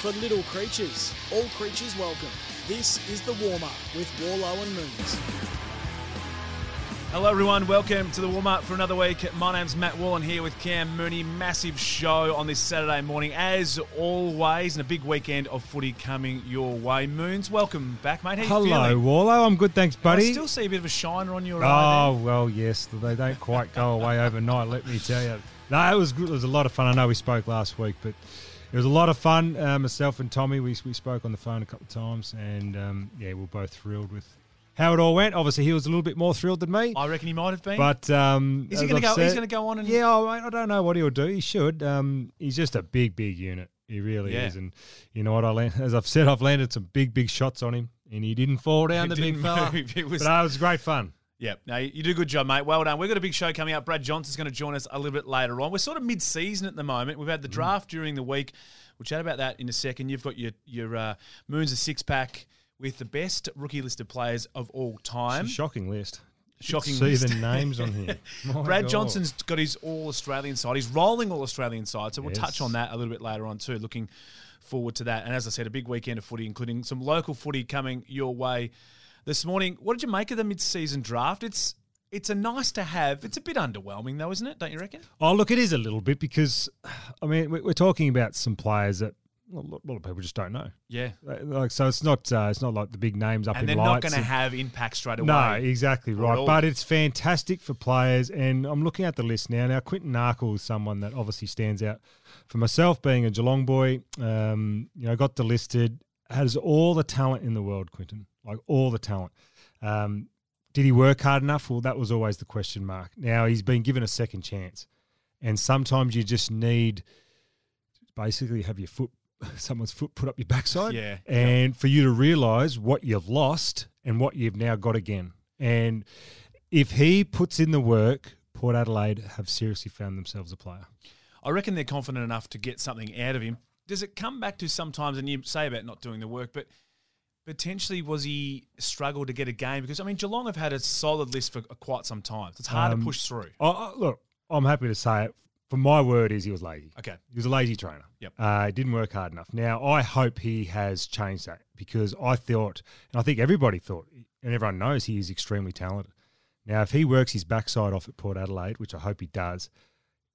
For little creatures, all creatures welcome. This is the warm up with Warlow and Moons. Hello, everyone. Welcome to the warm up for another week. My name's Matt Wallen here with Cam Mooney. Massive show on this Saturday morning, as always, and a big weekend of footy coming your way. Moons, welcome back, mate. How you Hello? Warlow. I'm good, thanks, buddy. I still see a bit of a shiner on your eye. oh well, yes, they don't quite go away overnight. Let me tell you. No, it was good. It was a lot of fun. I know we spoke last week, but it was a lot of fun. Uh, myself and Tommy, we we spoke on the phone a couple of times, and um, yeah, we are both thrilled with how it all went. Obviously, he was a little bit more thrilled than me. I reckon he might have been. But um, is he going to go? He's going to go on and Yeah, I I don't know what he'll do. He should. Um, he's just a big, big unit. He really Yeah. is. And you know what? I land, as I've said, I've landed some big, big shots on him, and he didn't fall down He the big fella. It was- but uh, it was great fun. Yeah, no, you do a good job, mate. Well done. We've got a big show coming up. Brad Johnson's going to join us a little bit later on. We're sort of mid-season at the moment. We've Mm. had the draft during the week. We'll chat about that in a second. You've got your your uh, Moons a six pack with the best rookie listed players of all time. Shocking list. Shocking See list. the names on here. My Brad God. Johnson's got his all Australian side. He's rolling all Australian side, so we'll Yes. touch on that a little bit later on too. Looking forward to that. And as I said, a big weekend of footy, including some local footy coming your way this morning. What did you make of the mid-season draft? It's it's a nice to have. It's a bit underwhelming though, isn't it? Don't you reckon? Oh, look, it is a little bit because, I mean, we're talking about some players that a lot a lot of people just don't know. Yeah. Like- so it's not uh, it's not like the big names up And in they're not going to have impact straight away. No, exactly right. But it's fantastic for players, and I'm looking at the list now. Now, Quinton Narkle is someone that obviously stands out for myself, being a Geelong boy. Um, you know, got delisted, has all the talent in the world. Quinton, like all the talent. Um, did he work hard enough? Well, that was always the question mark. Now he's been given a second chance, and sometimes you just need basically have your foot, someone's foot put up your backside, Yeah, and for you to realise what you've lost and what you've now got again. And if he puts in the work, Port Adelaide have seriously found themselves a player. I reckon they're confident enough to get something out of him. Does it come back to sometimes, and you say about not doing the work, but potentially was he struggled to get a game? Because, I mean, Geelong have had a solid list for quite some time. It's hard Um, to push through. Oh, oh, look, I'm happy to say it. For my word, is he was lazy. Okay. He was a lazy trainer. Yep. Uh, didn't work hard enough. Now, I hope he has changed that because I thought, and I think everybody thought, and everyone knows he is extremely talented. Now, if he works his backside off at Port Adelaide, which I hope he does,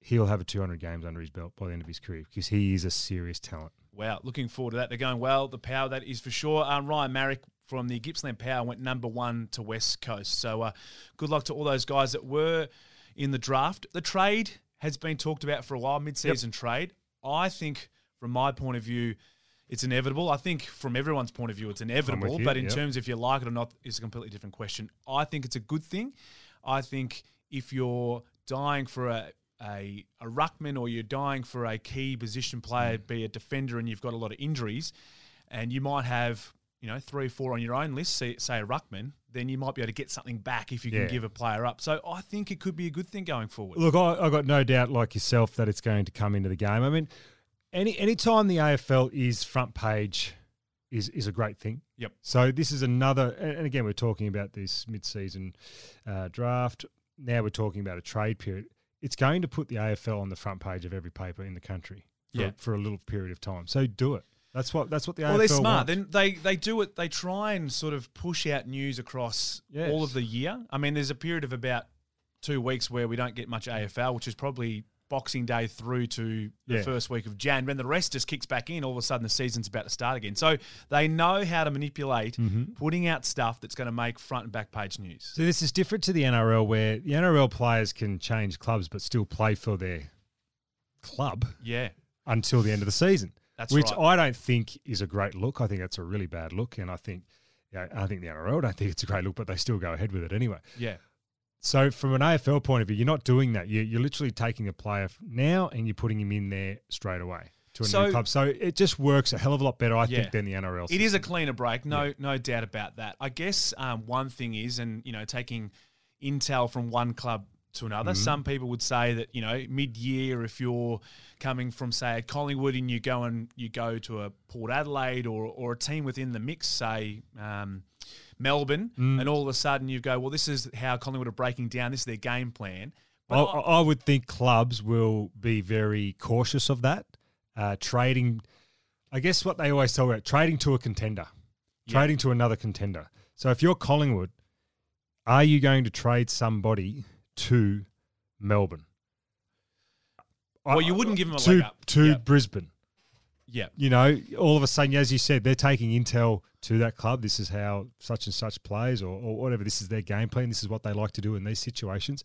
he'll have a 200 games under his belt by the end of his career because he is a serious talent. Wow, looking forward to that. They're going well. The power, that is for sure. Um, Ryan Maric from the Gippsland Power went number one to West Coast. So uh, good luck to all those guys that were in the draft. The trade has been talked about for a while, mid-season trade. I think, from my point of view, it's inevitable. I think from everyone's point of view, it's inevitable. you, but in yep. terms if you like it or not, is a completely different question. I think it's a good thing. I think if you're dying for a a, a ruckman or you're dying for a key position player, Mm. be a defender, and you've got a lot of injuries, and you might have you know three or four on your own list, say, say a ruckman, then you might be able to get something back if you can Yeah. give a player up. So I think it could be a good thing going forward. Look, I, I got no doubt, like yourself, that it's going to come into the game. I mean, any any time the AFL is front page is is a great thing. Yep. So this is another, and and again, we're talking about this mid-season uh, draft. Now we're talking about a trade period. It's going to put the AFL on the front page of every paper in the country for, Yeah. for a little period of time. So do it. That's what that's what the Well, AFL they're smart. Then they they do it. They try and sort of push out news across Yes. all of the year. I mean, there's a period of about two weeks where we don't get much AFL, which is probably Boxing Day through to the Yeah. first week of Jan. When the rest just kicks back in, all of a sudden the season's about to start again. So they know how to manipulate Mm-hmm. putting out stuff that's going to make front and back page news. So this is different to the NRL, where the NRL players can change clubs but still play for their club. Yeah, until the end of the season. That's which right. I don't think is a great look. I think that's a really bad look, and I think, yeah, I think the NRL don't think it's a great look, but they still go ahead with it anyway. yeah. So from an AFL point of view, you're not doing that. You're, you're literally taking a player now and you're putting him in there straight away to a So- new club. So it just works a hell of a lot better, I Yeah. think, than the NRL. It is a cleaner break, no, no doubt about that. I guess um, one thing is, and you know, taking intel from one club to another. Mm-hmm. Some people would say that you know, mid-year, if you're coming from say a Collingwood and you go and you go to a Port Adelaide or or a team within the mix, say. Um, Melbourne, Mm. and all of a sudden you go, well, this is how Collingwood are breaking down. This is their game plan. I, But I would think clubs will be very cautious of that. Uh, trading, I guess what they always talk about, trading to a contender, Yeah. trading to another contender. So if you're Collingwood, are you going to trade somebody to Melbourne? Well, you wouldn't give them a to, leg up. to Yeah. Brisbane. yeah, You know, all of a sudden, as you said, they're taking intel to that club. This is how such and such plays, or, or whatever. This is their game plan. This is what they like to do in these situations.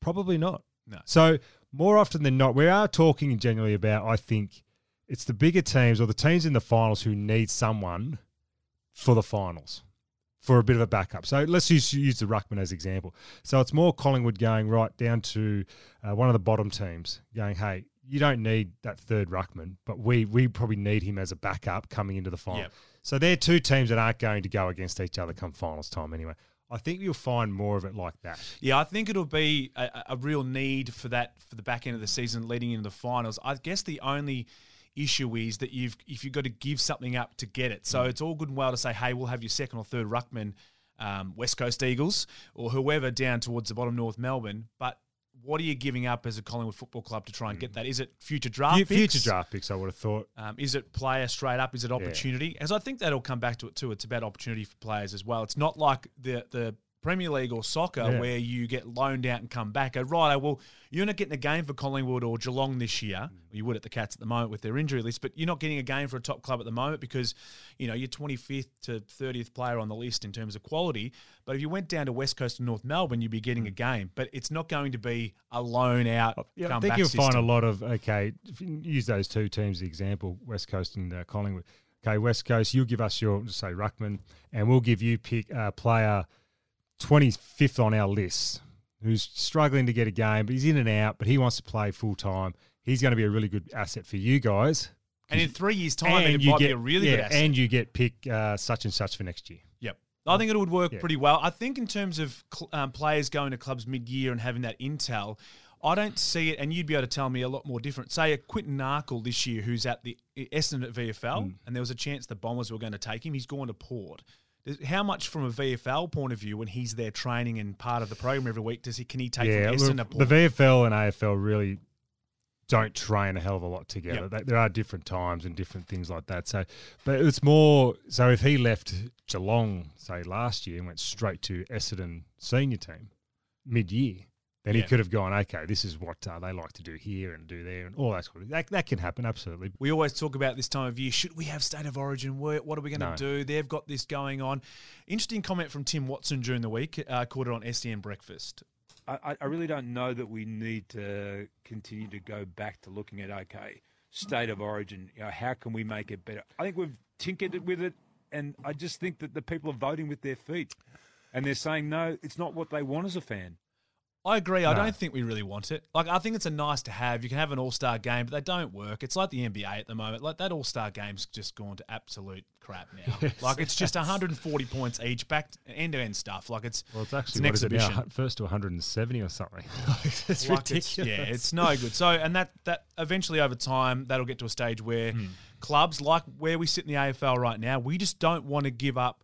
Probably not. No. So more often than not, we are talking generally about. I think it's the bigger teams or the teams in the finals who need someone for the finals for a bit of a backup. So let's use, use the ruckman as example. So it's more Collingwood going right down to uh, one of the bottom teams, going, hey, you don't need that third ruckman, but we we probably need him as a backup coming into the final. Yep. So they're two teams that aren't going to go against each other come finals time anyway. I think you'll find more of it like that. Yeah, I think it'll be a, a real need for that for the back end of the season leading into the finals. I guess the only issue is that you've if you've got to give something up to get it. So Mm. it's all good and well to say, hey, we'll have your second or third ruckman, um, West Coast Eagles or whoever down towards the bottom North Melbourne, but what are you giving up as a Collingwood Football Club to try and get that? Is it future draft Future picks? draft picks, I would have thought. Um, is it player straight up? Is it opportunity? As I think that'll come back to it too. It's about opportunity for players as well. It's not like the the Premier League or soccer Yeah. where you get loaned out and come back. Go, right, well, you're not getting a game for Collingwood or Geelong this year. Mm. You would at the Cats at the moment with their injury list, but you're not getting a game for a top club at the moment because, you know, you're 25th to 30th player on the list in terms of quality. But if you went down to West Coast and North Melbourne, you'd be getting a game. But it's not going to be a loan out. Mm. Yeah, I think you'll find a lot of okay. Use those two teams as the example, West Coast and uh, Collingwood. Okay, West Coast, you'll give us your say ruckman, and we'll give you pick uh, player twenty fifth on our list, who's struggling to get a game, but he's in and out, but he wants to play full time. He's going to be a really good asset for you guys. And in three years' time, it you might get be a really yeah, good asset. and you get pick uh, such and such for next year. Yep. I think it would work Yeah. pretty well. I think in terms of cl- um, players going to clubs mid-year and having that intel, I don't see it, and you'd be able to tell me a lot more different. Say a Quinton Narkle this year, who's at the Essendon at VFL, Hmm. and there was a chance the Bombers were going to take him. He's gone to Port. How much from a VFL point of view, when he's there training and part of the program every week, does he can he take yeah, from Essendon to the VFL and AFL really don't train a hell of a lot together. Yep. They, there are different times and different things like that. So, but it's more. So if he left Geelong, say last year, and went straight to Essendon senior team mid-year, then Yeah. he could have gone, okay, this is what uh, they like to do here and do there, and all that sort of. That, that can happen absolutely. We always talk about this time of year. Should we have state of origin? What what are we going to No. do? They've got this going on. Interesting comment from Tim Watson during the week. Uh, caught it on SEN Breakfast. I, I really don't know that we need to continue to go back to looking at okay, state of origin. You know, how can we make it better? I think we've tinkered with it, and I just think that the people are voting with their feet, and they're saying no, it's not what they want as a fan. I agree. I don't think we really want it. Like, I think it's a nice to have. You can have an all star game, but they don't work. It's like the NBA at the moment. Like that all star game's just gone to absolute crap now. Like it's just 140 points each, back end to end stuff. Like it's Well, it's an actually what is it now? exhibition. First to 170 or something. it's Like, ridiculous. it's- yeah, it's no good. So, and that that eventually over time that'll get to a stage where Hmm. clubs like where we sit in the AFL right now, we just don't want to give up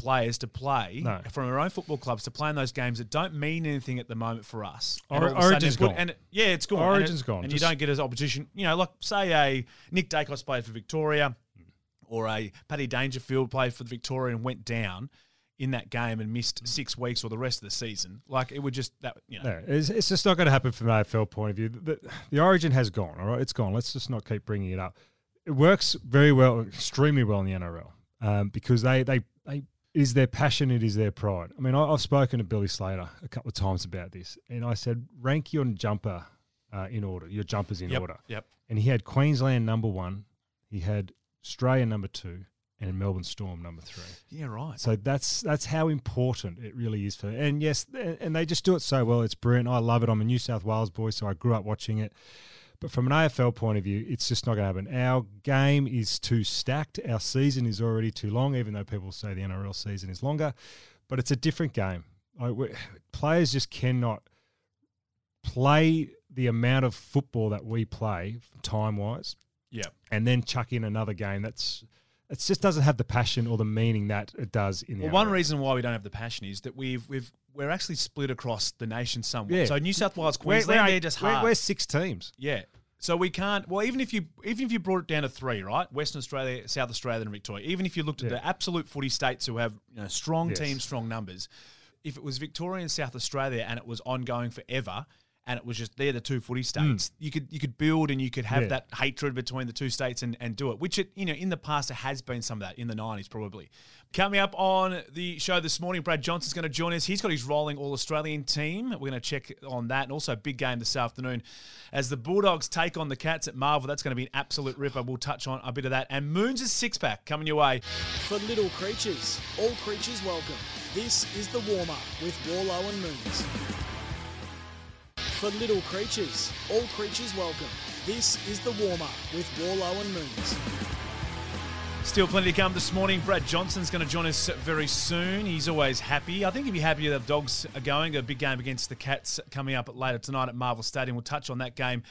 players to play No. from our own football clubs to play in those games that don't mean anything at the moment for us. And Or- all of a Origin's gone. And it- yeah, it's gone. And Origin's it- gone. And Just- you don't get as opposition. You know, like say a Nick Daicos played for Victoria, or a Paddy Dangerfield played for the Victoria and went down in that game and missed six weeks or the rest of the season. Like it would just that you know. No, it's, it's just not going to happen from an AFL point of view. The, the origin has gone, all right? It's gone. Let's just not keep bringing it up. It works very well, extremely well in the NRL um, because they, they, they, is their passion, it is their pride. I mean, I, I've spoken to Billy Slater a couple of times about this, and I said, rank your jumper uh, in order, your jumpers in Yep. order. Yep. And he had Queensland number one, he had Australia number two, and Melbourne Storm number three. Yeah. Right. So that's that's how important it really is for. And yes, and they just do it so well. It's brilliant. I love it. I'm a New South Wales boy, so I grew up watching it. But from an AFL point of view, it's just not going to happen. Our game is too stacked. Our season is already too long, even though people say the NRL season is longer. But it's a different game. We- players just cannot play the amount of football that we play time wise Yeah. and then chuck in another game that's it just doesn't have the passion or the meaning that it does in the. Well, one reason why we don't have the passion is that we've we've we're actually split across the nation somewhat. Yeah. So New South Wales, We're- Queensland, we're, they're just we're- we're six teams. Yeah. So we can't. Well, even if you even if you brought it down to three, right? Western Australia, South Australia, and Victoria. Even if you looked at Yeah. the absolute footy states who have you know, strong Yes. teams, strong numbers. If it was Victoria and South Australia and it was ongoing forever, and it was just they're the two footy states, you could you could build and you could have Hmm. Yeah. that hatred between the two states and, and do it. Which it you know in the past it has been some of that in the nineties probably. Coming up on the show this morning, Brad Johnson's going to join us. He's got his rolling All Australian team. We're going to check on that, and also a big game this afternoon as the Bulldogs take on the Cats at Marvel. That's going to be an absolute ripper. We'll touch on a bit of that, and Moons' six pack coming your way. For little creatures, all creatures welcome. This is the warm up with Warlow and Moons. For little creatures, all creatures welcome. This is the warm up with Warlow and Moons. Still plenty to come this morning. Brad Johnson's going to join us very soon. He's always happy. I think he'd be happy the Dogs are going. A big game against the Cats coming up later tonight at Marvel Stadium. We'll touch on that game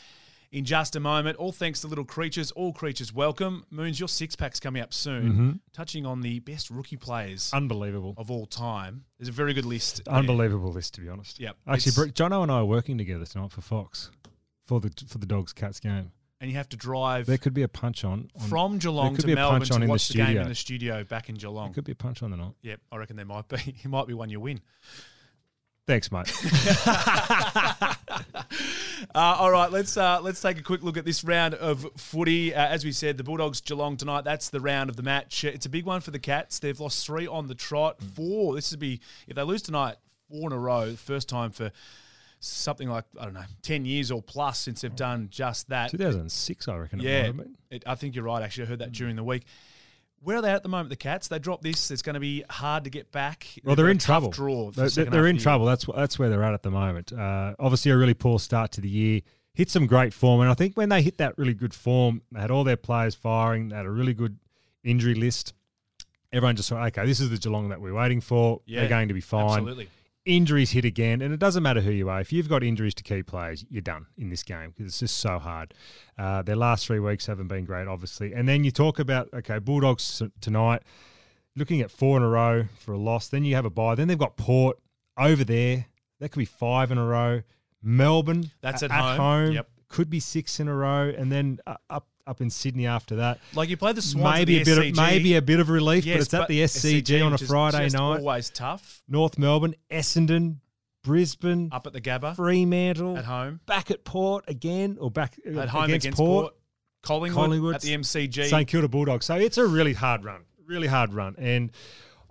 in just a moment. All thanks to Little Creatures. All creatures welcome. Moons, your six pack's coming up soon. Mm-hmm. Touching on the best rookie players Unbelievable. of all time. There's a very good list. there. Unbelievable list, to be honest. Yep. Actually, Jono and I are working together tonight for Fox for the for the Dogs Cats game. And you have to drive There could be a punch on, on from Geelong could to be a Melbourne to in the watch the, game in the studio back in Geelong. There could be a punch on the night. Yep, I reckon there might be. It might be one you win. Thanks, mate. Uh, all right, let's uh, let's take a quick look at this round of footy. Uh, as we said, the Bulldogs Geelong tonight. That's the round of the match. It's a big one for the Cats. They've lost three on the trot. Four. This would be if they lose tonight, four in a row. First time for something like I don't know, ten years or plus since they've done just that. 2006, I reckon. Yeah, it, I think you're right. Actually, I heard that during the week. Where are they at the moment? The Cats. They drop this. It's going to be hard to get back. Well, They've they're in trouble. Draw. They're, second they're in year. trouble. That's that's where they're at at the moment. Uh, obviously, a really poor start to the year. Hit some great form, and I think when they hit that really good form, they had all their players firing. They had a really good injury list. Everyone just thought, okay, this is the Geelong that we're waiting for. Yeah, they're going to be fine. Absolutely. Injuries hit again, and it doesn't matter who you are. If you've got injuries to key players, you're done in this game because it's just so hard. Uh, their last three weeks haven't been great, obviously. And then you talk about okay, Bulldogs tonight, looking at four in a row for a loss. Then you have a bye. Then they've got Port over there. That could be five in a row. Melbourne, That's a- at home. Yep. could be six in a row, and then uh, up up in Sydney after that. Like you play the Swans. maybe the a bit of maybe a bit of relief, Yes, but it's at the SCG, on a Friday just night. Always tough. North Melbourne, Essendon, Brisbane, Up at the Gabba Fremantle, at home. back at Port again, or back uh, At home against, against, Port, Port. Collingwood, Collingwood, at the MCG. St Kilda Bulldogs. So it's a really hard run, really hard run. And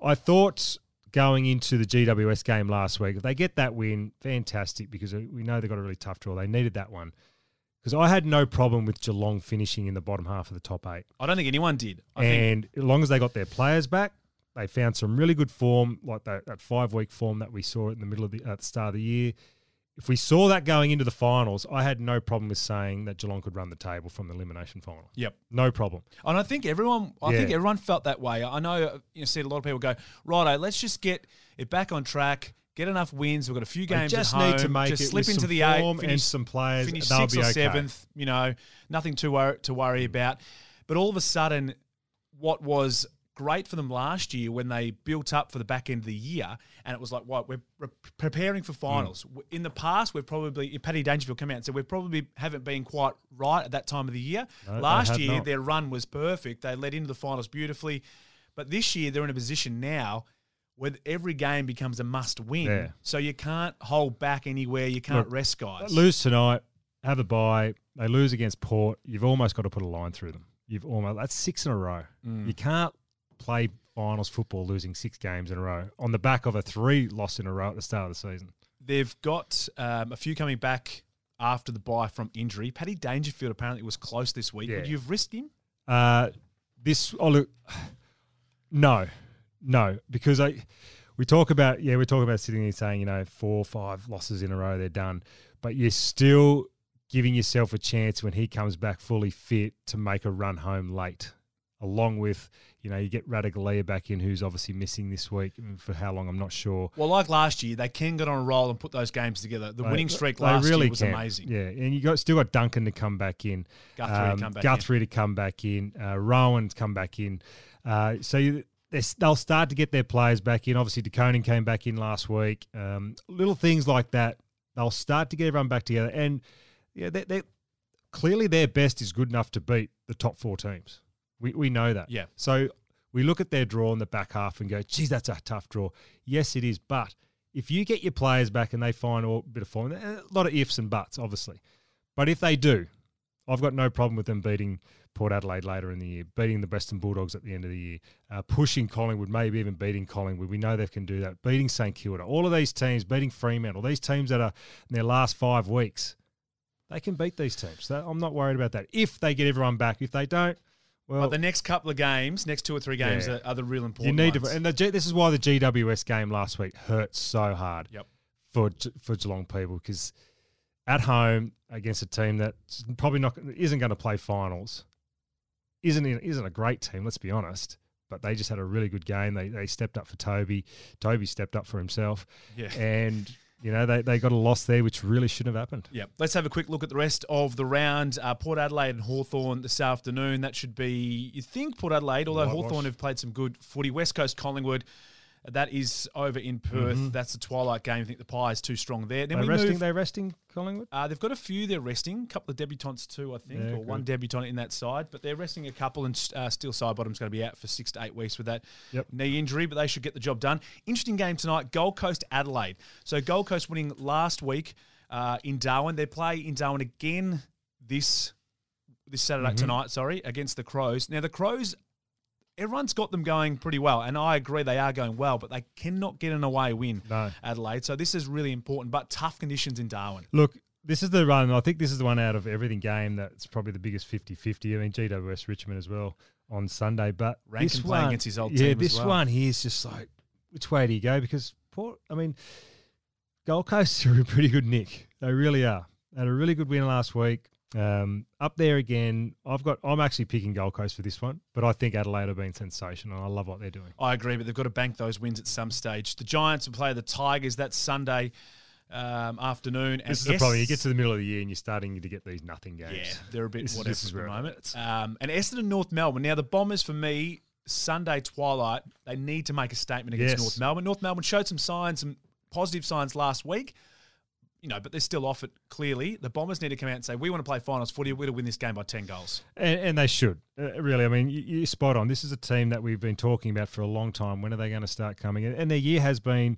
I thought going into the GWS game last week, if they get that win, fantastic because we know they've got a really tough draw. They needed that one. Because I had no problem with Geelong finishing in the bottom half of the top eight. I don't think anyone did. I think and as long as they got their players back, they found some really good form, like that, that five week form that we saw in the middle of the at the start of the year. If we saw that going into the finals, I had no problem with saying that Geelong could run the table from the elimination final. Yep. No problem. And I think everyone, I think everyone felt that way. I know you know, see a lot of people go, righto, let's just get it back on track, get enough wins. We've got a few They games just at home. need to make just it slip into the eight, and finish, some players. finish they'll sixth be or okay. seventh. You know, nothing to worry, to worry about. But all of a sudden, what was great for them last year when they built up for the back end of the year, and it was like, what we're, we're preparing for finals. Mm. In the past, we've probably Paddy Dangerfield come out and said we probably haven't been quite right at that time of the year. No, last year, not. their run was perfect. They led into the finals beautifully, but this year they're in a position now. Where every game becomes a must win, Yeah. so you can't hold back anywhere. You can't Look, rest guys. Lose tonight, have a bye. They lose against Port. You've almost got to put a line through them. You've almost that's six in a row. Mm. You can't play finals football losing six games in a row on the back of a three loss in a row at the start of the season. They've got um, a few coming back after the bye from injury. Paddy Dangerfield apparently was close this week. Yeah. Would you have risked him? Uh, this, oh look, no, no, because I, we talk about, yeah, we're talking about sitting here saying, you know, four or five losses in a row, they're done, but you're still giving yourself a chance when he comes back fully fit to make a run home late. Along with, you know, you get Ratugolea back in, who's obviously missing this week for how long, I'm not sure. Well, like last year, they can get on a roll and put those games together. The They- winning streak last really year was can. amazing. Yeah, and you got still got Duncan to come back in, Guthrie to um, come back Guthrie to come back in, uh, Rowan to come back in. Uh, so you, they'll start to get their players back in. Obviously, De Koning came back in last week. Um, little things like that, they'll start to get everyone back together. And yeah, they, they clearly their best is good enough to beat the top four teams. We we know that. Yeah. So we look at their draw in the back half and go, geez, that's a tough draw. Yes, it is. But if you get your players back and they find a bit of form, a lot of ifs and buts, obviously. But if they do, I've got no problem with them beating Port Adelaide later in the year, beating the Western Bulldogs at the end of the year, uh, pushing Collingwood, maybe even beating Collingwood. We know they can do that. Beating St Kilda, all of these teams, beating Fremantle, these teams that are in their last five weeks, they can beat these teams. So I'm not worried about that. If they get everyone back, if they don't, well, But the next couple of games, next two or three games, Yeah. are, are the real important. you need ones. to. And the, this is why the GWS game last week hurt so hard. Yep. For for Geelong people because at home against a team that probably not isn't going to play finals, isn't isn't a great team. Let's be honest. But they just had a really good game. They they stepped up for Toby. Toby stepped up for himself. Yeah. And you know they, they got a loss there, which really shouldn't have happened. Yeah, let's have a quick look at the rest of the round. Uh, Port Adelaide and Hawthorn this afternoon. That should be, you think, Port Adelaide, although. Hawthorn have played some good footy. West Coast Collingwood, that is over in Perth. That's the twilight game. I think the pie is too strong there. Then They we resting. move. They resting Collingwood. Uh, they've got a few they're resting. A couple of debutants too, I think, Yeah, or one debutant in that side. But they're resting a couple, and uh, still Sidebottom's going to be out for six to eight weeks with that Yep. knee injury. But they should get the job done. Interesting game tonight. Gold Coast Adelaide. So Gold Coast winning last week uh, in Darwin. They play in Darwin again this this Saturday Mm-hmm. tonight. Sorry, against the Crows. Now the Crows. Everyone's got them going pretty well, and I agree they are going well, but they cannot get an away win, No. Adelaide. So this is really important, but tough conditions in Darwin. Look, this is the run. I think this is the one out of everything game that's probably the biggest 50-50. I mean, GWS Richmond as well on Sunday, but Rankine this playing one, against his old yeah, team this well. one here is just like, which way do you go? Because Port, I mean, Gold Coast are in pretty good nick. They really are. They had a really good win last week. Um, up there again. I've got. I'm actually picking Gold Coast for this one, but I think Adelaide have been sensational. And I love what they're doing. I agree, but they've got to bank those wins at some stage. The Giants will play the Tigers that Sunday um, afternoon. and This is the Es- problem. You get to the middle of the year and you're starting to get these nothing games. yeah, they're a bit This is- whatever is at the moment. Um, and Essendon North Melbourne. Now the Bombers for me Sunday twilight. They need to make a statement against Yes. North Melbourne. North Melbourne showed some signs, some positive signs last week. You know, but they're still off it clearly. The Bombers need to come out and say, "We want to play finals footy. We're going to win this game by ten goals." And, and they should uh, really. I mean, you, you're spot on. This is a team that we've been talking about for a long time. When are they going to start coming? And, and their year has been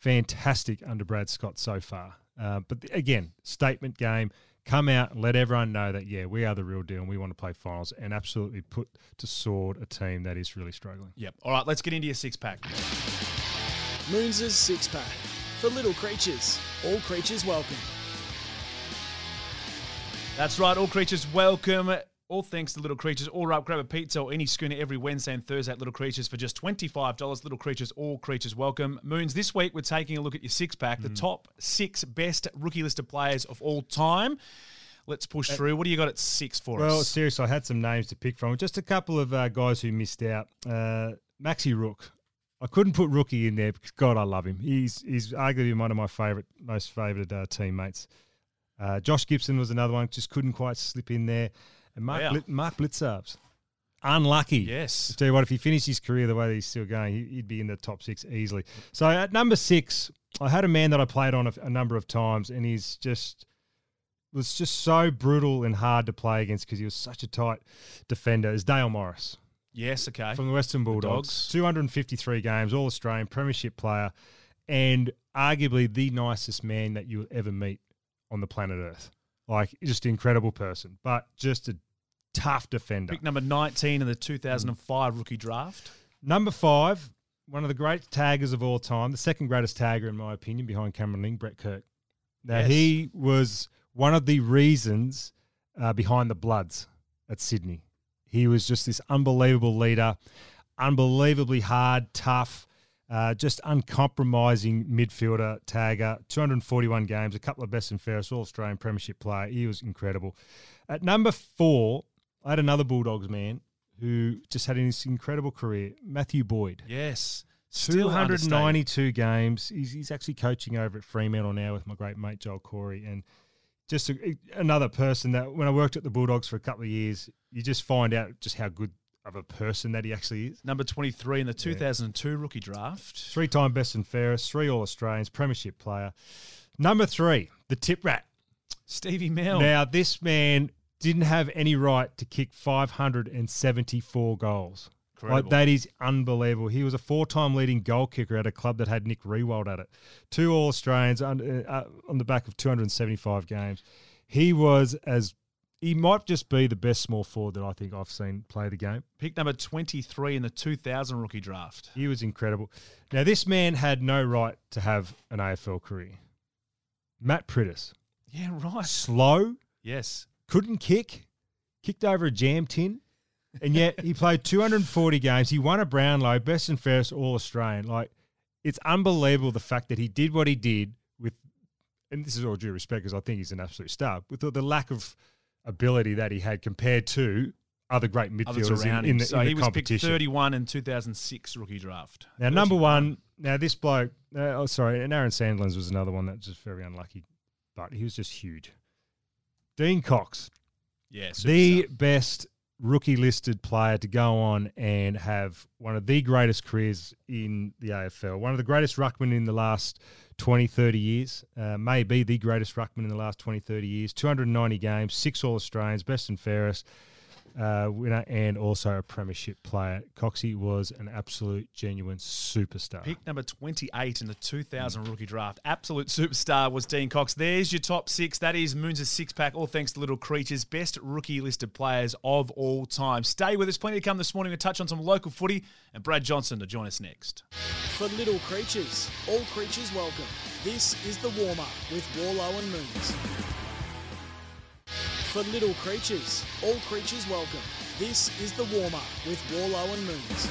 fantastic under Brad Scott so far. Uh, but the- again, statement game. Come out and let everyone know that yeah, we are the real deal and we want to play finals and absolutely put to sword a team that is really struggling. Yep. All right, let's get into your six pack. Moons' six pack. For little creatures, all creatures welcome. That's right, all creatures welcome. All thanks to Little Creatures. All up, grab a pizza or any schooner every Wednesday and Thursday at Little Creatures for just $25. Little Creatures, all creatures welcome. Moons, this week we're taking a look at your six pack, Mm. the top six best rookie listed players of all time. Let's push through. What do you got at six for Uh, Well, us? seriously, I had some names to pick from. Just a couple of uh, guys who missed out. Uh, Maxi Rooke. I couldn't put Rookie in there because God, I love him. He's he's arguably one of my favorite, most favourite uh, teammates. Uh, Josh Gibson was another one. Just couldn't quite slip in there. And Mark Wow. Blit- Mark Blicavs, unlucky. Yes. I tell you what, if he finished his career the way that he's still going, he- he'd be in the top six easily. So at number six, I had a man that I played on a, a number of times, and he's just was just so brutal and hard to play against because he was such a tight defender. Is Dale Morris Yes, okay. from the Western Bulldogs? Dogs. 253 games, All Australian, Premiership player, and arguably the nicest man that you'll ever meet on the planet Earth. Like just an incredible person, but just a tough defender. Pick number 19 in the 2005 rookie draft. Number five, one of the great taggers of all time, the second greatest tagger in my opinion, behind Cameron Ling, Brett Kirk. Now Yes. he was one of the reasons uh, behind the Bloods at Sydney. He was just this unbelievable leader, unbelievably hard, tough, uh, just uncompromising midfielder, tagger. 241 games, a couple of best and fairest, all Australian Premiership player. He was incredible. At number four, I had another Bulldogs man who just had this incredible career, Matthew Boyd. Yes. Still understated. 292 games. He's, he's actually coaching over at Fremantle now with my great mate Joel Corey, and just a, another person that when I worked at the Bulldogs for a couple of years, you just find out just how good of a person that he actually is. Number 23 in the 2002 rookie draft. Three time best and fairest, three All Australians, Premiership player. Number three, the tip rat. Stevie Milne. Now, this man didn't have any right to kick 574 goals. Like, that is unbelievable. He was a four-time leading goal kicker at a club that had Nick Riewoldt at it. Two All Australians on, uh, on the back of 275 games. He was as he might just be the best small forward that I think I've seen play the game. Pick number 23 in the 2000 rookie draft. He was incredible. Now, this man had no right to have an AFL career. Matt Priddis, Yeah, right. slow, Yes. couldn't kick, kicked over a jam tin, and yet he played 240 games. He won a Brownlow, best and fairest All Australian. Like, it's unbelievable the fact that he did what he did with, and this is all due respect because I think he's an absolute star, with the, the lack of ability that he had compared to other great midfielders in, in the, so in he was picked 31 in 2006 rookie draft. Now, number one, now this bloke, uh, oh, sorry, and Aaron Sandilands was another one that's just very unlucky, but he was just huge. Dean Cox, Yeah, the best rookie listed player to go on and have one of the greatest careers in the AFL, one of the greatest ruckmen in the last 20, 30 years, uh, maybe the greatest ruckman in the last 20, 30 years, 290 games, six All Australians, best and fairest uh, winner, and also a premiership player. Coxie was an absolute, genuine superstar. Pick number 28 in the 2000 rookie draft. Absolute superstar was Dean Cox. There's your top six. That is Moons' six pack, all thanks to Little Creatures, best rookie listed players of all time. Stay with us. Plenty to come this morning. We'll touch on some local footy and Brad Johnson to join us next. For little creatures, all creatures welcome. This is the warm up with Warlow and Moons. For little creatures, all creatures welcome. This is the warm up with Warlow and Moons.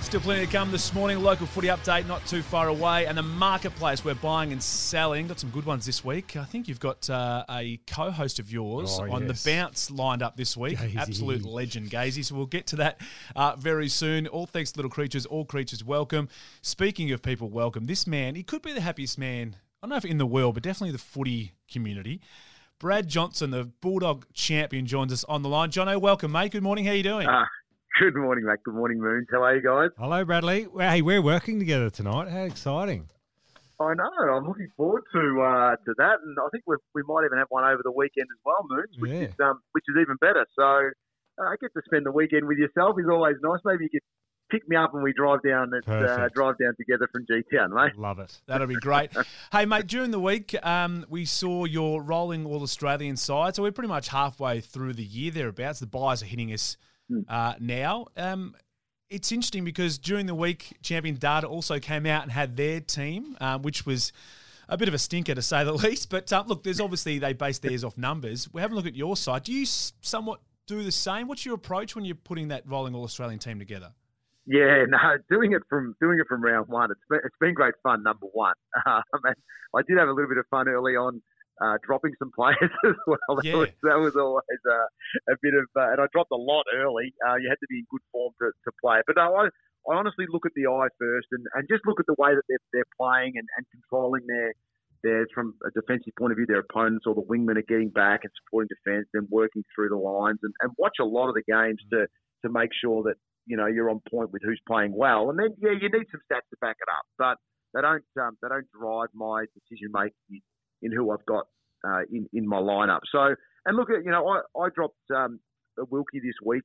Still plenty to come this morning. Local footy update not too far away. And the marketplace, we're buying and selling. Got some good ones this week. I think you've got uh, a co host of yours Oh, on yes. the bounce lined up this week. Gazy. Absolute legend, Gazy. So we'll get to that uh, very soon. All thanks to Little Creatures, all creatures welcome. Speaking of people welcome, this man, he could be the happiest man, I don't know if in the world, but definitely the footy community. Brad Johnson, the Bulldog champion, joins us on the line. Jono, welcome, mate. Good morning. How are you doing? Ah, good morning, mate. Good morning, Moons. How are you guys? Hello, Bradley. Hey, we're working together tonight. How exciting! I know. I'm looking forward to uh, to that, and I think we we might even have one over the weekend as well, Moons, which Yeah. is um, which is even better. So uh, I get to spend the weekend with yourself is always nice. Maybe you could pick me up and we drive down at, uh, drive down together from G Town, mate. Love it. That'll be great. hey, mate, during the week, um, we saw your rolling all Australian side. So we're pretty much halfway through the year thereabouts. The buyers are hitting us uh, now. Um, it's interesting because during the week, Champion Data also came out and had their team, um, which was a bit of a stinker to say the least. But uh, look, there's obviously they base theirs off numbers. We have a look at your side. Do you somewhat do the same? What's your approach when you're putting that rolling all Australian team together? Yeah, no, doing it from doing it from round one. It's been, it's been great fun. Number one, um, and I did have a little bit of fun early on, uh, dropping some players as well. That Yeah. was that was always uh, a bit of, uh, and I dropped a lot early. Uh, you had to be in good form to, to play. But no, I, I honestly look at the eye first, and, and just look at the way that they're, they're playing and, and controlling their their from a defensive point of view, their opponents or the wingmen are getting back and supporting defence, then working through the lines, and, and watch a lot of the games to to make sure that you know you're on point with who's playing well. And then yeah, you need some stats to back it up, but they don't um, they don't drive my decision making in who I've got uh, in in my lineup. So and look at you know I I dropped um, Wilkie this week.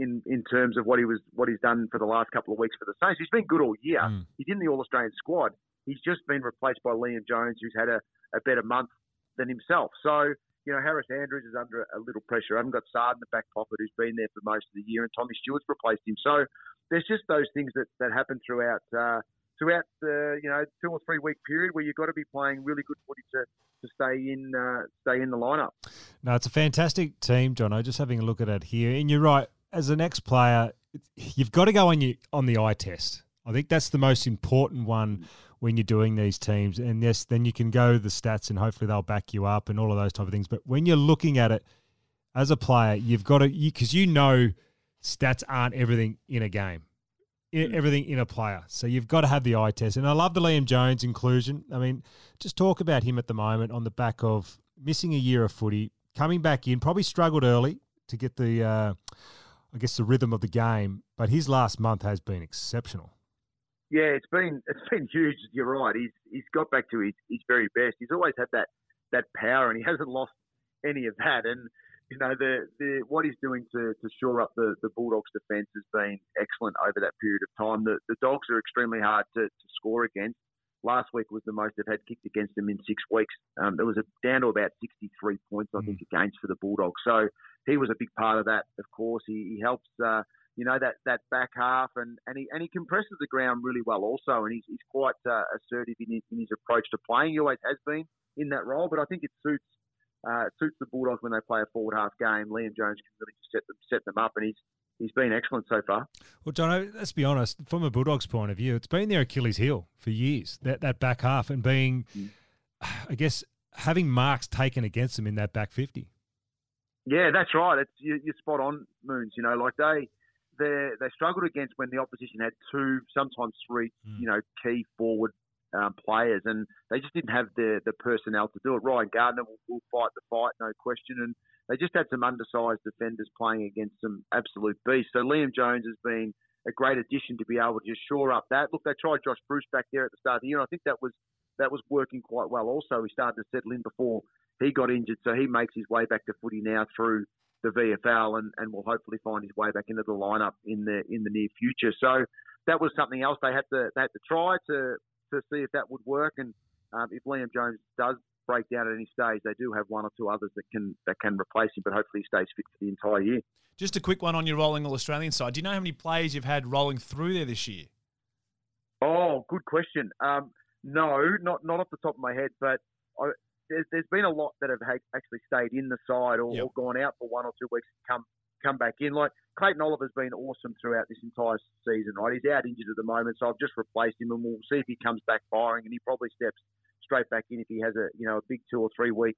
In, in terms of what he was what he's done for the last couple of weeks for the Saints, he's been good all year. Mm. He's in the All Australian squad. He's just been replaced by Liam Jones, who's had a, a better month than himself. So you know, Harris Andrews is under a little pressure. I haven't got Sard in the back pocket, who's been there for most of the year, and Tommy Stewart's replaced him. So there's just those things that, that happen throughout uh, throughout the you know two or three week period where you've got to be playing really good footy to, to stay in uh, stay in the lineup. No, it's a fantastic team, John. I just having a look at it here, and you're right. As an ex player, you've got to go on your on the eye test. I think that's the most important one when you're doing these teams. And yes, then you can go the stats, and hopefully they'll back you up and all of those type of things. But when you're looking at it as a player, you've got to because you, know stats aren't everything in a game. i- Everything in a player, so you've got to have the eye test. And I love the Liam Jones inclusion. I mean, just talk about him at the moment on the back of missing a year of footy, coming back in, probably struggled early to get the uh, I guess, the rhythm of the game. But his last month has been exceptional. Yeah, it's been it's been huge. You're right. He's he's got back to his, his very best. He's always had that that power, and he hasn't lost any of that. And you know the the what he's doing to, to shore up the, the Bulldogs' defence has been excellent over that period of time. The the Dogs are extremely hard to, to score against. Last week was the most they've had kicked against them in six weeks. Um, there was a, down to about 63 points, I think, mm. against for the Bulldogs. So he was a big part of that. Of course, he, he helps. Uh, you know that that back half, and, and he and he compresses the ground really well also, and he's, he's quite uh, assertive in his, in his approach to playing. He always has been in that role, but I think it suits uh, it suits the Bulldogs when they play a forward half game. Liam Jones can really set them set them up, and he's he's been excellent so far. Well, John, let's be honest. From a Bulldogs point of view, it's been their Achilles' heel for years. That that back half and being, mm. I guess, having marks taken against them in that back fifty. Yeah, that's right. It's you, are spot on, Moons. You know, like they they they struggled against when the opposition had two, sometimes three, mm. you know, key forward um, players, and they just didn't have the the personnel to do it. Ryan Gardner will, will fight the fight, no question, and they just had some undersized defenders playing against some absolute beasts. So Liam Jones has been a great addition to be able to just shore up that. Look, they tried Josh Bruce back there at the start of the year, and I think that was that was working quite well. Also, he started to settle in before he got injured, so he makes his way back to footy now through the VFL, and, and will hopefully find his way back into the lineup in the in the near future. So that was something else they had to they had to try to to see if that would work. And um, if Liam Jones does break down at any stage, they do have one or two others that can that can replace him. But hopefully, he stays fit for the entire year. Just a quick one on your rolling all Australian side. Do you know how many players you've had rolling through there this year? Oh, good question. Um, no, not not off the top of my head, but I, there's, there's been a lot that have actually stayed in the side or, yep. or gone out for one or two weeks and come come back in. Like Clayton Oliver's been awesome throughout this entire season, right? He's out injured at the moment, so I've just replaced him, and we'll see if he comes back firing, and he probably steps straight back in if he has a you know a big two or three week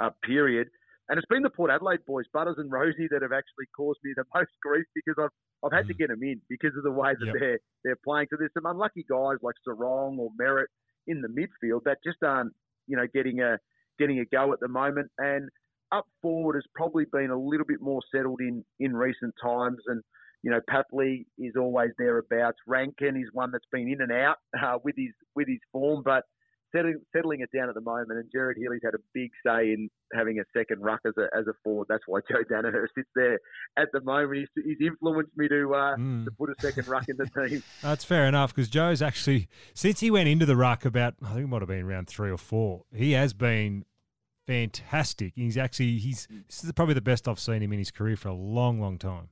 uh, period. And it's been the Port Adelaide boys, Butters and Rozee, that have actually caused me the most grief because I've I've had mm. to get them in because of the way that yep. they're they're playing. So there's some unlucky guys like Serong or Merrett in the midfield that just aren't you know getting a getting a go at the moment. And up forward has probably been a little bit more settled in in recent times. And you know, Papley is always thereabouts. Rankine is one that's been in and out uh, with his with his form, but settling, settling it down at the moment. And Jared Healy's had a big say in having a second ruck as a, as a forward. That's why Joe Daniher sits there at the moment. He's, he's influenced me to uh, mm. to put a second ruck in the team. That's fair enough because Joe's actually since he went into the ruck about I think it might have been around three or four. He has been fantastic. He's actually he's this is probably the best I've seen him in his career for a long, long time.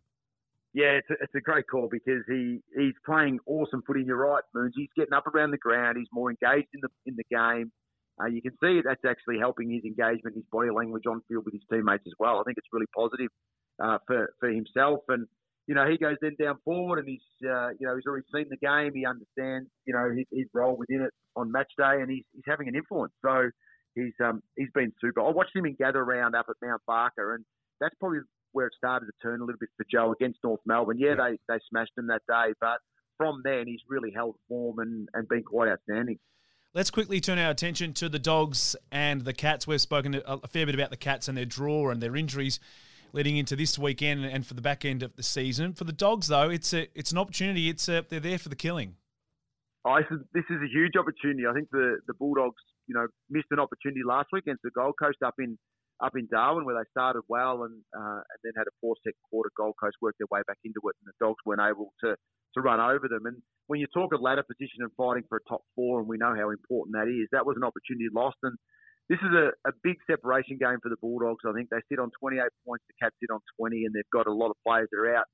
Yeah, it's a, it's a great call because he, he's playing awesome footy. You're right, Moons. He's getting up around the ground. He's more engaged in the in the game. Uh, you can see that's actually helping his engagement, his body language on field with his teammates as well. I think it's really positive uh, for for himself. And you know, he goes then down forward, and he's uh, you know he's already seen the game. He understands you know his, his role within it on match day, and he's he's having an influence. So he's um he's been super. I watched him in gather around up at Mount Barker, and that's probably where it started to turn a little bit for Joe against North Melbourne. Yeah, yeah. they they smashed him that day, but from then he's really held form and, and been quite outstanding. Let's quickly turn our attention to the dogs and the cats. We've spoken a fair bit about the cats and their draw and their injuries leading into this weekend and for the back end of the season. For the dogs, though, it's a it's an opportunity. It's a, they're there for the killing. I this is a huge opportunity. I think the the Bulldogs, you know, missed an opportunity last week against the Gold Coast up in up in Darwin where they started well and uh, and then had a poor second quarter. Gold Coast worked their way back into it, and the Dogs weren't able to to run over them. And when you talk of ladder position and fighting for a top four, and we know how important that is, that was an opportunity lost. And this is a, a big separation game for the Bulldogs. I think they sit on 28 points, the Cats sit on 20, and they've got a lot of players that are out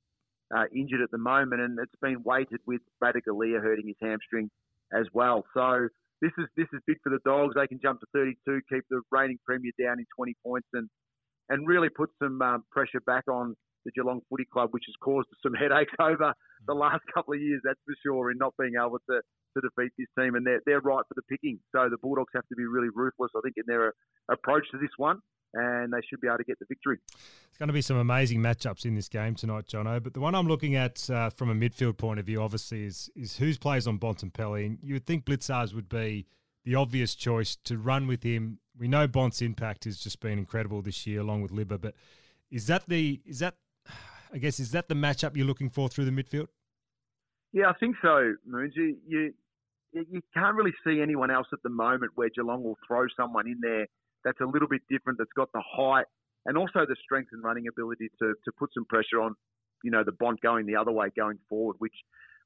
uh, injured at the moment, and it's been weighted with Ratugolea hurting his hamstring as well. So this is this is big for the Dogs. They can jump to 32, keep the reigning premier down in 20 points, and and really put some um, pressure back on the Geelong Footy Club, which has caused some headaches over the last couple of years. That's for sure in not being able to to defeat this team, and they're they're right for the picking. So the Bulldogs have to be really ruthless, I think, in their approach to this one and they should be able to get the victory. It's going to be some amazing matchups in this game tonight, Jono. But the one I'm looking at uh, from a midfield point of view, obviously, is is who's plays on Bontempelli. And you would think Blicavs would be the obvious choice to run with him. We know Bont's impact has just been incredible this year, along with Libba. But is that the is that I guess is that the matchup you're looking for through the midfield? Yeah, I think so, Moons. You, you you can't really see anyone else at the moment where Geelong will throw someone in there that's a little bit different, that's got the height and also the strength and running ability to to put some pressure on, you know, the Bont going the other way going forward, which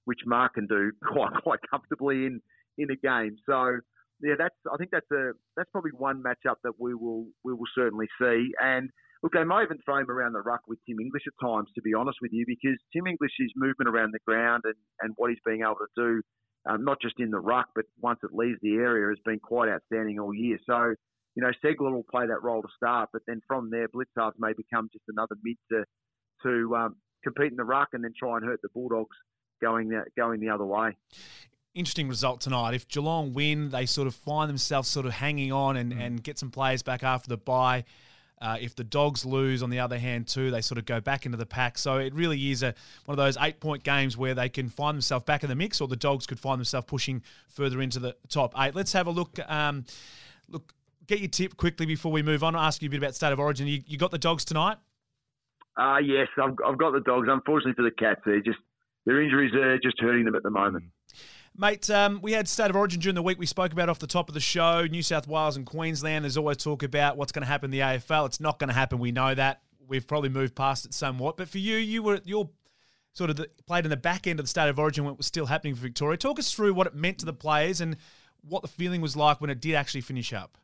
which Mark can do quite quite comfortably in in a game. So yeah, that's I think that's a that's probably one matchup that we will we will certainly see. And look, they might even throw him around the ruck with Tim English at times, to be honest with you, because Tim English's movement around the ground and, and what he's being able to do, um, not just in the ruck, but once it leaves the area, has been quite outstanding all year. So, you know, Segler will play that role to start, but then from there, Blicavs may become just another mid to to um, compete in the ruck and then try and hurt the Bulldogs going the, going the other way interesting result tonight. If Geelong win, they sort of find themselves sort of hanging on and, mm. and get some players back after the bye. Uh, if the Dogs lose, on the other hand, too, they sort of go back into the pack. So it really is a one of those eight point games where they can find themselves back in the mix, or the Dogs could find themselves pushing further into the top eight. Let's have a look. Um, look, get your tip quickly before we move on. I'll ask you a bit about state of origin. You, you got the Dogs tonight? Uh, yes, I've, I've got the Dogs. Unfortunately for the Cats, they're just their injuries are just hurting them at the moment. Mm. Mate, um, we had State of Origin during the week. We spoke about off the top of the show. New South Wales and Queensland. There's always talk about what's going to happen in the AFL. It's not going to happen. We know that. We've probably moved past it somewhat. But for you, you were you're sort of the, played in the back end of the State of Origin when it was still happening for Victoria. Talk us through what it meant to the players and what the feeling was like when it did actually finish up.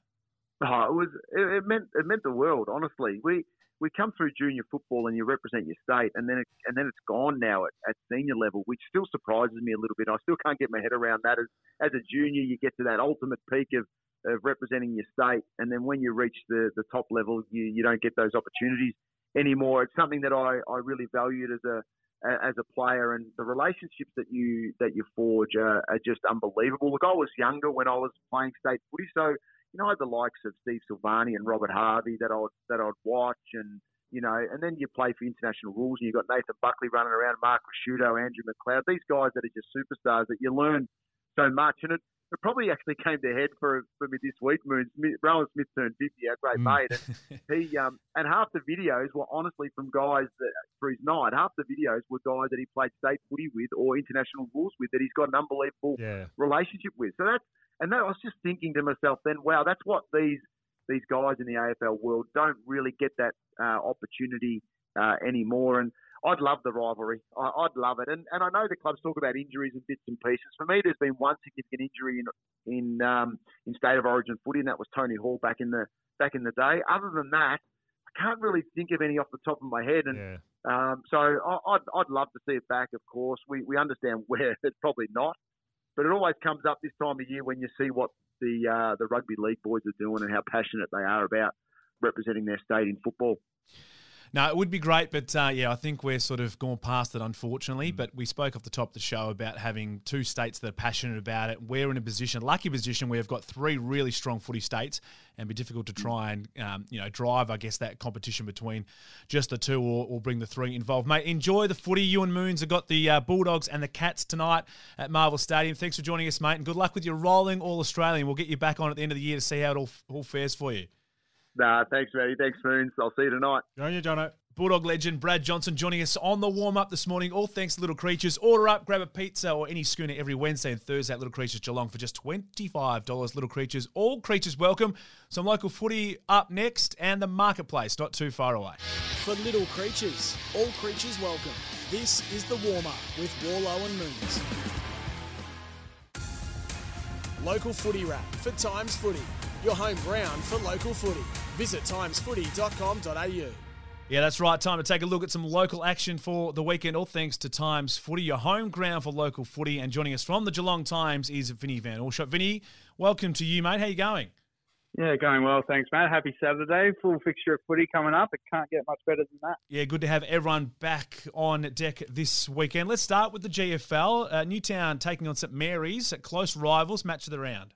Oh, it was it, it meant it meant the world. Honestly, we we come through junior football and you represent your state, and then it, and then it's gone now at, at senior level, which still surprises me a little bit. I still can't get my head around that. As as a junior, you get to that ultimate peak of of representing your state, and then when you reach the the top level, you you don't get those opportunities anymore. It's something that I I really valued as a as a player, and the relationships that you that you forge are, are just unbelievable. Look, I was younger when I was playing state footy, so you know, the likes of Steve Silvagni and Robert Harvey that I'd that I'd watch, and you know, and then you play for international rules, and you've got Nathan Buckley running around, Mark Ricciuto, Andrew McLeod, these guys that are just superstars that you learn so much, and it, it probably actually came to head for for me this week. Moon Rohan Smith turned fifty, our great mm. mate, and he um and half the videos were honestly from guys that for his night. Half the videos were guys that he played state footy with or international rules with that he's got an unbelievable yeah. relationship with. So that's and that, I was just thinking to myself then, wow, that's what these these guys in the AFL world don't really get that uh, opportunity uh, anymore. And I'd love the rivalry. I, would love it. And and I know the clubs talk about injuries and bits and pieces. For me, there's been one significant injury in in um, in state of origin footy, and that was Tony Hall back in the back in the day. Other than that, I can't really think of any off the top of my head. And yeah. um, so I, I'd I'd love to see it back. Of course, we we understand where it's probably not. But it always comes up this time of year when you see what the uh, the rugby league boys are doing and how passionate they are about representing their state in football. No, it would be great, but uh, yeah, I think we're sort of gone past it, unfortunately. Mm. But we spoke off the top of the show about having two states that are passionate about it. We're in a position, lucky position, where we've got three really strong footy states, and be difficult to mm. try and um, you know drive, I guess, that competition between just the two, or, or, bring the three involved. Mate, enjoy the footy. You and Moons have got the uh, Bulldogs and the Cats tonight at Marvel Stadium. Thanks for joining us, mate, and good luck with your rolling All Australian. We'll get you back on at the end of the year to see how it all, all fares for you. Nah, thanks, Matty. Thanks, Moons. I'll see you tonight. Go on you, Jono. Bulldog legend Brad Johnson joining us on the warm up this morning. All thanks to Little Creatures. Order up, grab a pizza or any schooner every Wednesday and Thursday at Little Creatures Geelong for just $25. Little Creatures, all creatures welcome. Some local footy up next and the marketplace not too far away. For Little Creatures, all creatures welcome. This is the warm up with Warlow and Moons. Local footy wrap for Times Footy, your home ground for local footy. Visit timesfooty.com.au. Yeah, that's right. Time to take a look at some local action for the weekend. All thanks to Times Footy, your home ground for local footy. And joining us from the Geelong Times is Vinny Van Allshot. Vinny, welcome to you, mate. How you going? Yeah, going well. Thanks, Matt. Happy Saturday. Full fixture of footy coming up. It can't get much better than that. Yeah, good to have everyone back on deck this weekend. Let's start with the GFL. Uh, Newtown taking on St Mary's, at close rivals, match of the round.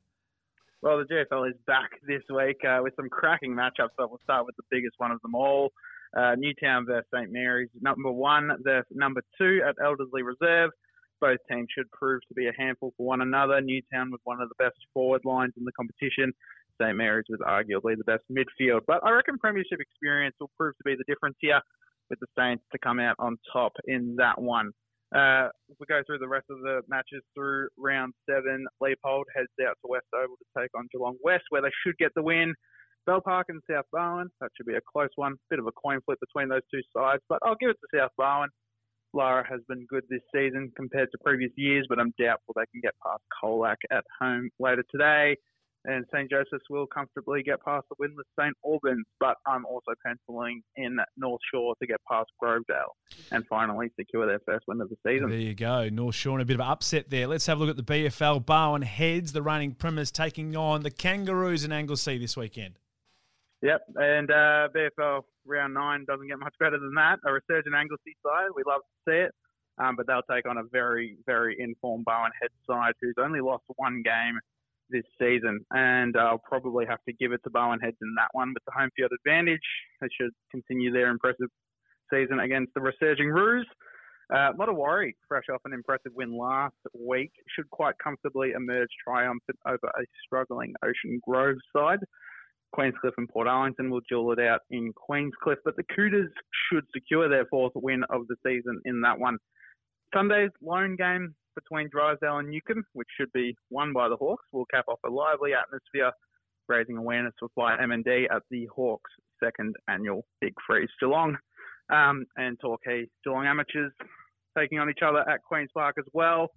Well, the GFL is back this week uh, with some cracking matchups, but we'll start with the biggest one of them all. Uh, Newtown versus St Mary's, number one versus number two at Elderslie Reserve. Both teams should prove to be a handful for one another. Newtown with one of the best forward lines in the competition. St Mary's with arguably the best midfield. But I reckon premiership experience will prove to be the difference here. with the Saints to come out on top in that one. Uh, if we go through the rest of the matches through round seven, Leopold heads out to West Oval to take on Geelong West, where they should get the win. Bell Park and South Barwon, that should be a close one. Bit of a coin flip between those two sides, but I'll give it to South Barwon. Lara has been good this season compared to previous years, but I'm doubtful they can get past Colac at home later today. And St. Joseph's will comfortably get past the winless St. Albans, but I'm also penciling in North Shore to get past Grovedale and finally secure their first win of the season. There you go. North Shore in a bit of an upset there. Let's have a look at the BFL. Barwon heads, the reigning premiers, taking on the Kangaroos in Anglesea this weekend. Yep, and uh, BFL round nine doesn't get much better than that. A resurgent Anglesea side, we love to see it, um, but they'll take on a very, very informed Barwon head side who's only lost one game this season, and I'll probably have to give it to Barwon Heads in that one with the home field advantage. They should continue their impressive season against the resurging Roos. Uh, a worry, fresh off an impressive win last week, should quite comfortably emerge triumphant over a struggling Ocean Grove side. Queenscliff and Portarlington will duel it out in Queenscliff, but the Cooters should secure their fourth win of the season in that one. Sunday's lone game between Drysdale and Newcomb, which should be won by the Hawks, will cap off a lively atmosphere, raising awareness for Fight MND at the Hawks' second annual Big Freeze Geelong. Um, and Torquay Geelong amateurs taking on each other at Queen's Park as well.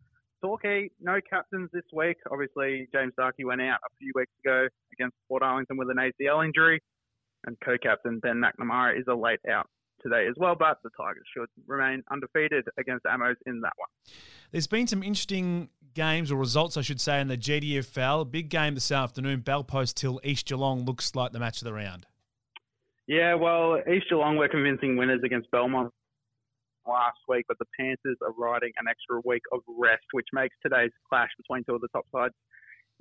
Torquay, no captains this week. Obviously, James Starkey went out a few weeks ago against Portarlington with an ACL injury, and co-captain Ben McNamara is a late out today as well. But the Tigers should remain undefeated against Amos in that one. There's been some interesting games or results, I should say, in the GDFL. Big game this afternoon. Bellpost Hill East Geelong looks like the match of the round. Yeah, well, East Geelong were convincing winners against Belmont last week, but the Panthers are riding an extra week of rest, which makes today's clash between two of the top sides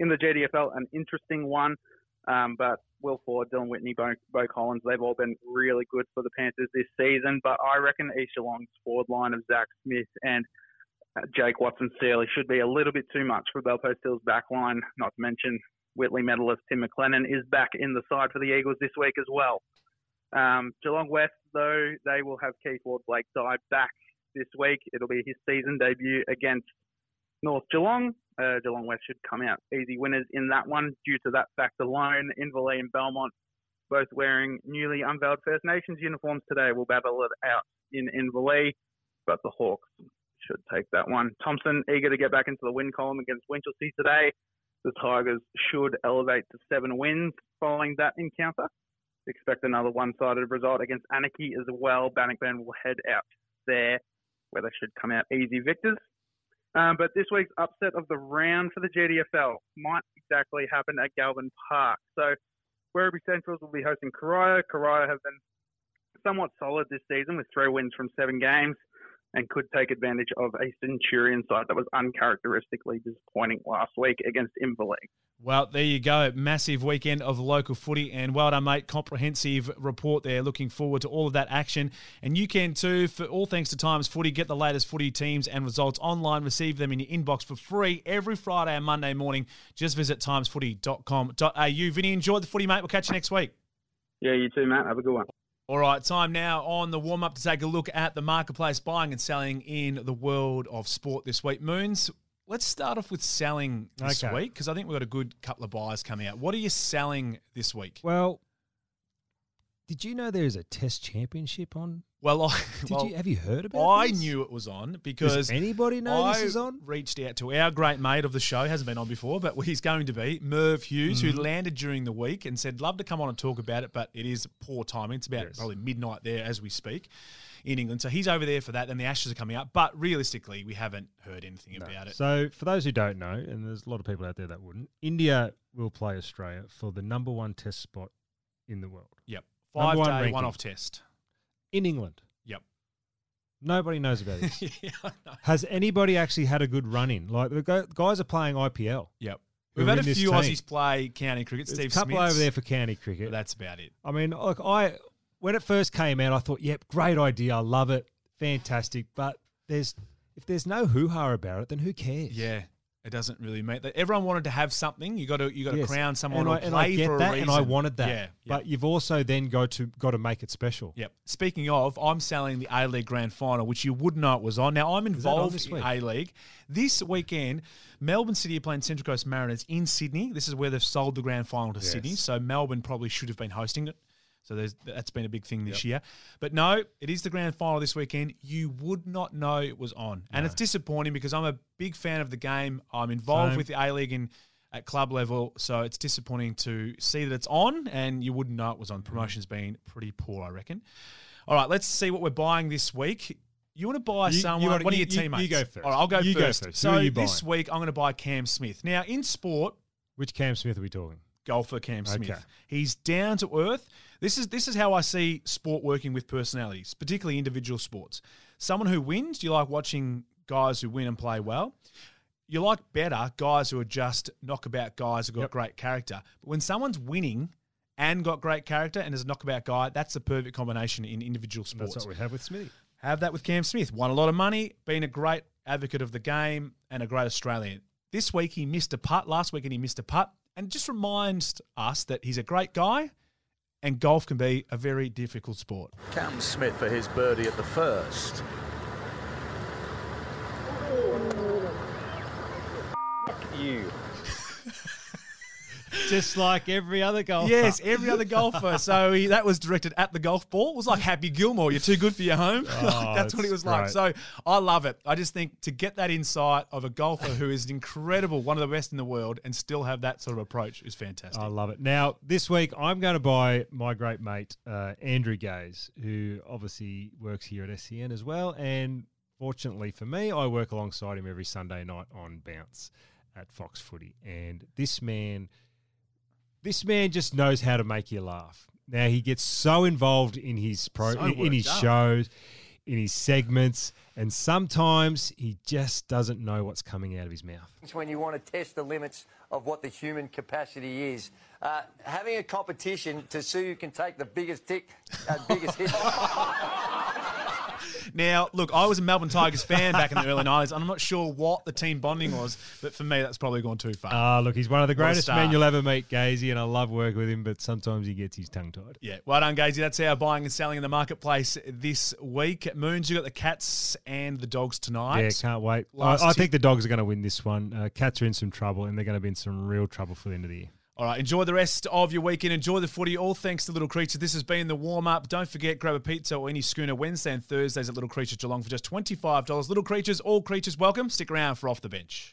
in the GDFL an interesting one. Um, but Will Ford, Dylan Whitney, Bo, Bo, Collins, they've all been really good for the Panthers this season. But I reckon East Geelong's forward line of Zach Smith and uh, Jake Watson Searley should be a little bit too much for Bellpost Hill's back line, not to mention Whitley medalist Tim McLennan is back in the side for the Eagles this week as well. Um, Geelong West, though, they will have Keith Ward Blake die back this week. It'll be his season debut against North Geelong. Uh, Geelong West should come out easy winners in that one due to that fact alone. Inverleigh and Belmont, both wearing newly unveiled First Nations uniforms today, will battle it out in Inverleigh, but the Hawks should take that one. Thomson eager to get back into the win column against Winchelsea today. The Tigers should elevate to seven wins following that encounter. Expect another one-sided result against Anakie as well. Bannockburn will head out there, where they should come out easy victors. Um, but this week's upset of the round for the GDFL might exactly happen at Galvin Park. So Werribee Centrals will be hosting Corio. Corio have been somewhat solid this season with three wins from seven games and could take advantage of a Centurion side that was uncharacteristically disappointing last week against Inverleigh. Well, there you go. Massive weekend of local footy, and well done, mate. Comprehensive report there. Looking forward to all of that action. And you can too, for all thanks to Times Footy, get the latest footy teams and results online. Receive them in your inbox for free every Friday and Monday morning. Just visit timesfooty.com.au. Vinny, enjoy the footy, mate. We'll catch you next week. Yeah, you too, Matt. Have a good one. All right, time now on the warm up to take a look at the marketplace buying and selling in the world of sport this week. Moons, let's start off with selling this Okay. week because I think we've got a good couple of buyers coming out. What are you selling this week? Well, did you know there is a Test Championship on? Well, I, Did well, you have you heard about? It? I this? knew it was on because Does anybody know I this is on? reached out to our great mate of the show, hasn't been on before, but he's going to be Merv Hughes, Mm-hmm. who landed during the week and said, "Love to come on and talk about it, but it is poor timing. It's about Yes. probably midnight there as we speak." In England, so he's over there for that, and the Ashes are coming up. But realistically, we haven't heard anything No. about it. So, for those who don't know, and there's a lot of people out there that wouldn't, India will play Australia for the number one Test spot in the world Yep, five one day ranking. one off test. In England. Yep. Nobody knows about this. yeah. Has anybody actually had a good run in? Like the guys are playing IPL. Yep. We've had a few team. Aussies play county cricket. There's Steve a couple Smiths, over there for county cricket. that's about it. I mean, look, I when it first came out, I thought, yep, great idea, I love it, fantastic. But there's if there's no hoo ha about it, then who cares? Yeah. It doesn't really mean that everyone wanted to have something. You got to you got to Yes. crown someone and or I, play and I get for a that, reason. and I wanted that. Yeah, But you've also then go to got to make it special. Yep. Speaking of, I'm selling the A League Grand Final, which you would know it was on. Now I'm involved in week? A League this weekend. Melbourne City are playing Central Coast Mariners in Sydney. This is where they've sold the Grand Final to Sydney, so Melbourne probably should have been hosting it. So there's, that's been a big thing this year. But no, it is the grand final this weekend. You would not know it was on. And it's disappointing because I'm a big fan of the game. I'm involved Same. with the A League in at club level, so it's disappointing to see that it's on and you wouldn't know it was on. Mm. Promotion's been pretty poor, I reckon. All right, let's see what we're buying this week. You want to buy You- you someone? wanna- what are you- your you- you go first. All right, I'll go You go first. first. Who So are you this week I'm going to buy Cam Smith. Now in sport, Which Cam Smith are we talking? golfer Cam Okay. Smith. He's down to earth. This is this is how I see sport working with personalities, particularly individual sports. Someone who wins, you like watching guys who win and play well. You like better guys who are just knockabout guys who got Yep. great character. But when someone's winning and got great character and is a knockabout guy, that's the perfect combination in individual sports. That's what we have with Smithy. Have that with Cam Smith. Won a lot of money, been a great advocate of the game, and a great Australian. This week he missed a putt. Last weekend he missed a putt. And it just reminds us that he's a great guy and golf can be a very difficult sport. Cam Smith for his birdie at the first. You. Just like every other golfer. Yes, every other golfer. So he, that was directed at the golf ball. It was like Happy Gilmore. You're too good for your home. Like, that's what it's was like. So I love it. I just think to get that insight of a golfer who is incredible, one of the best in the world, and still have that sort of approach is fantastic. I love it. Now, this week, I'm going to buy my great mate, uh, Andrew Gaze, who obviously works here at SEN as well. And fortunately for me, I work alongside him every Sunday night on Bounce at Fox Footy. And this man, this man just knows how to make you laugh. Now, he gets so involved in his pro, So in, in his up. shows, in his segments, and sometimes he just doesn't know what's coming out of his mouth. It's when you want to test the limits of what the human capacity is. Uh, having a competition to see who can take the biggest tick, uh, biggest hit. Now, look, I was a Melbourne Tigers fan back in the early 90s. and I'm not sure what the team bonding was, but for me, that's probably gone too far. Ah, look, he's one of the greatest men you'll ever meet, Gazy, and I love working with him, but sometimes he gets his tongue tied. yeah, well done, Gazy. That's our buying and selling in the marketplace this week. Moons, you got the Cats and the Dogs tonight. Yeah, can't wait. I, think the dogs are going to win this one. Uh, Cats are in some trouble, and they're going to be in some real trouble for the end of the year. All right, enjoy the rest of your weekend. Enjoy the footy. All thanks to Little Creatures. This has been the warm up. Don't forget, grab a pizza or any schooner Wednesday and Thursdays at Little Creatures Geelong for just $25. Little Creatures, all creatures welcome. Stick around for Off the Bench.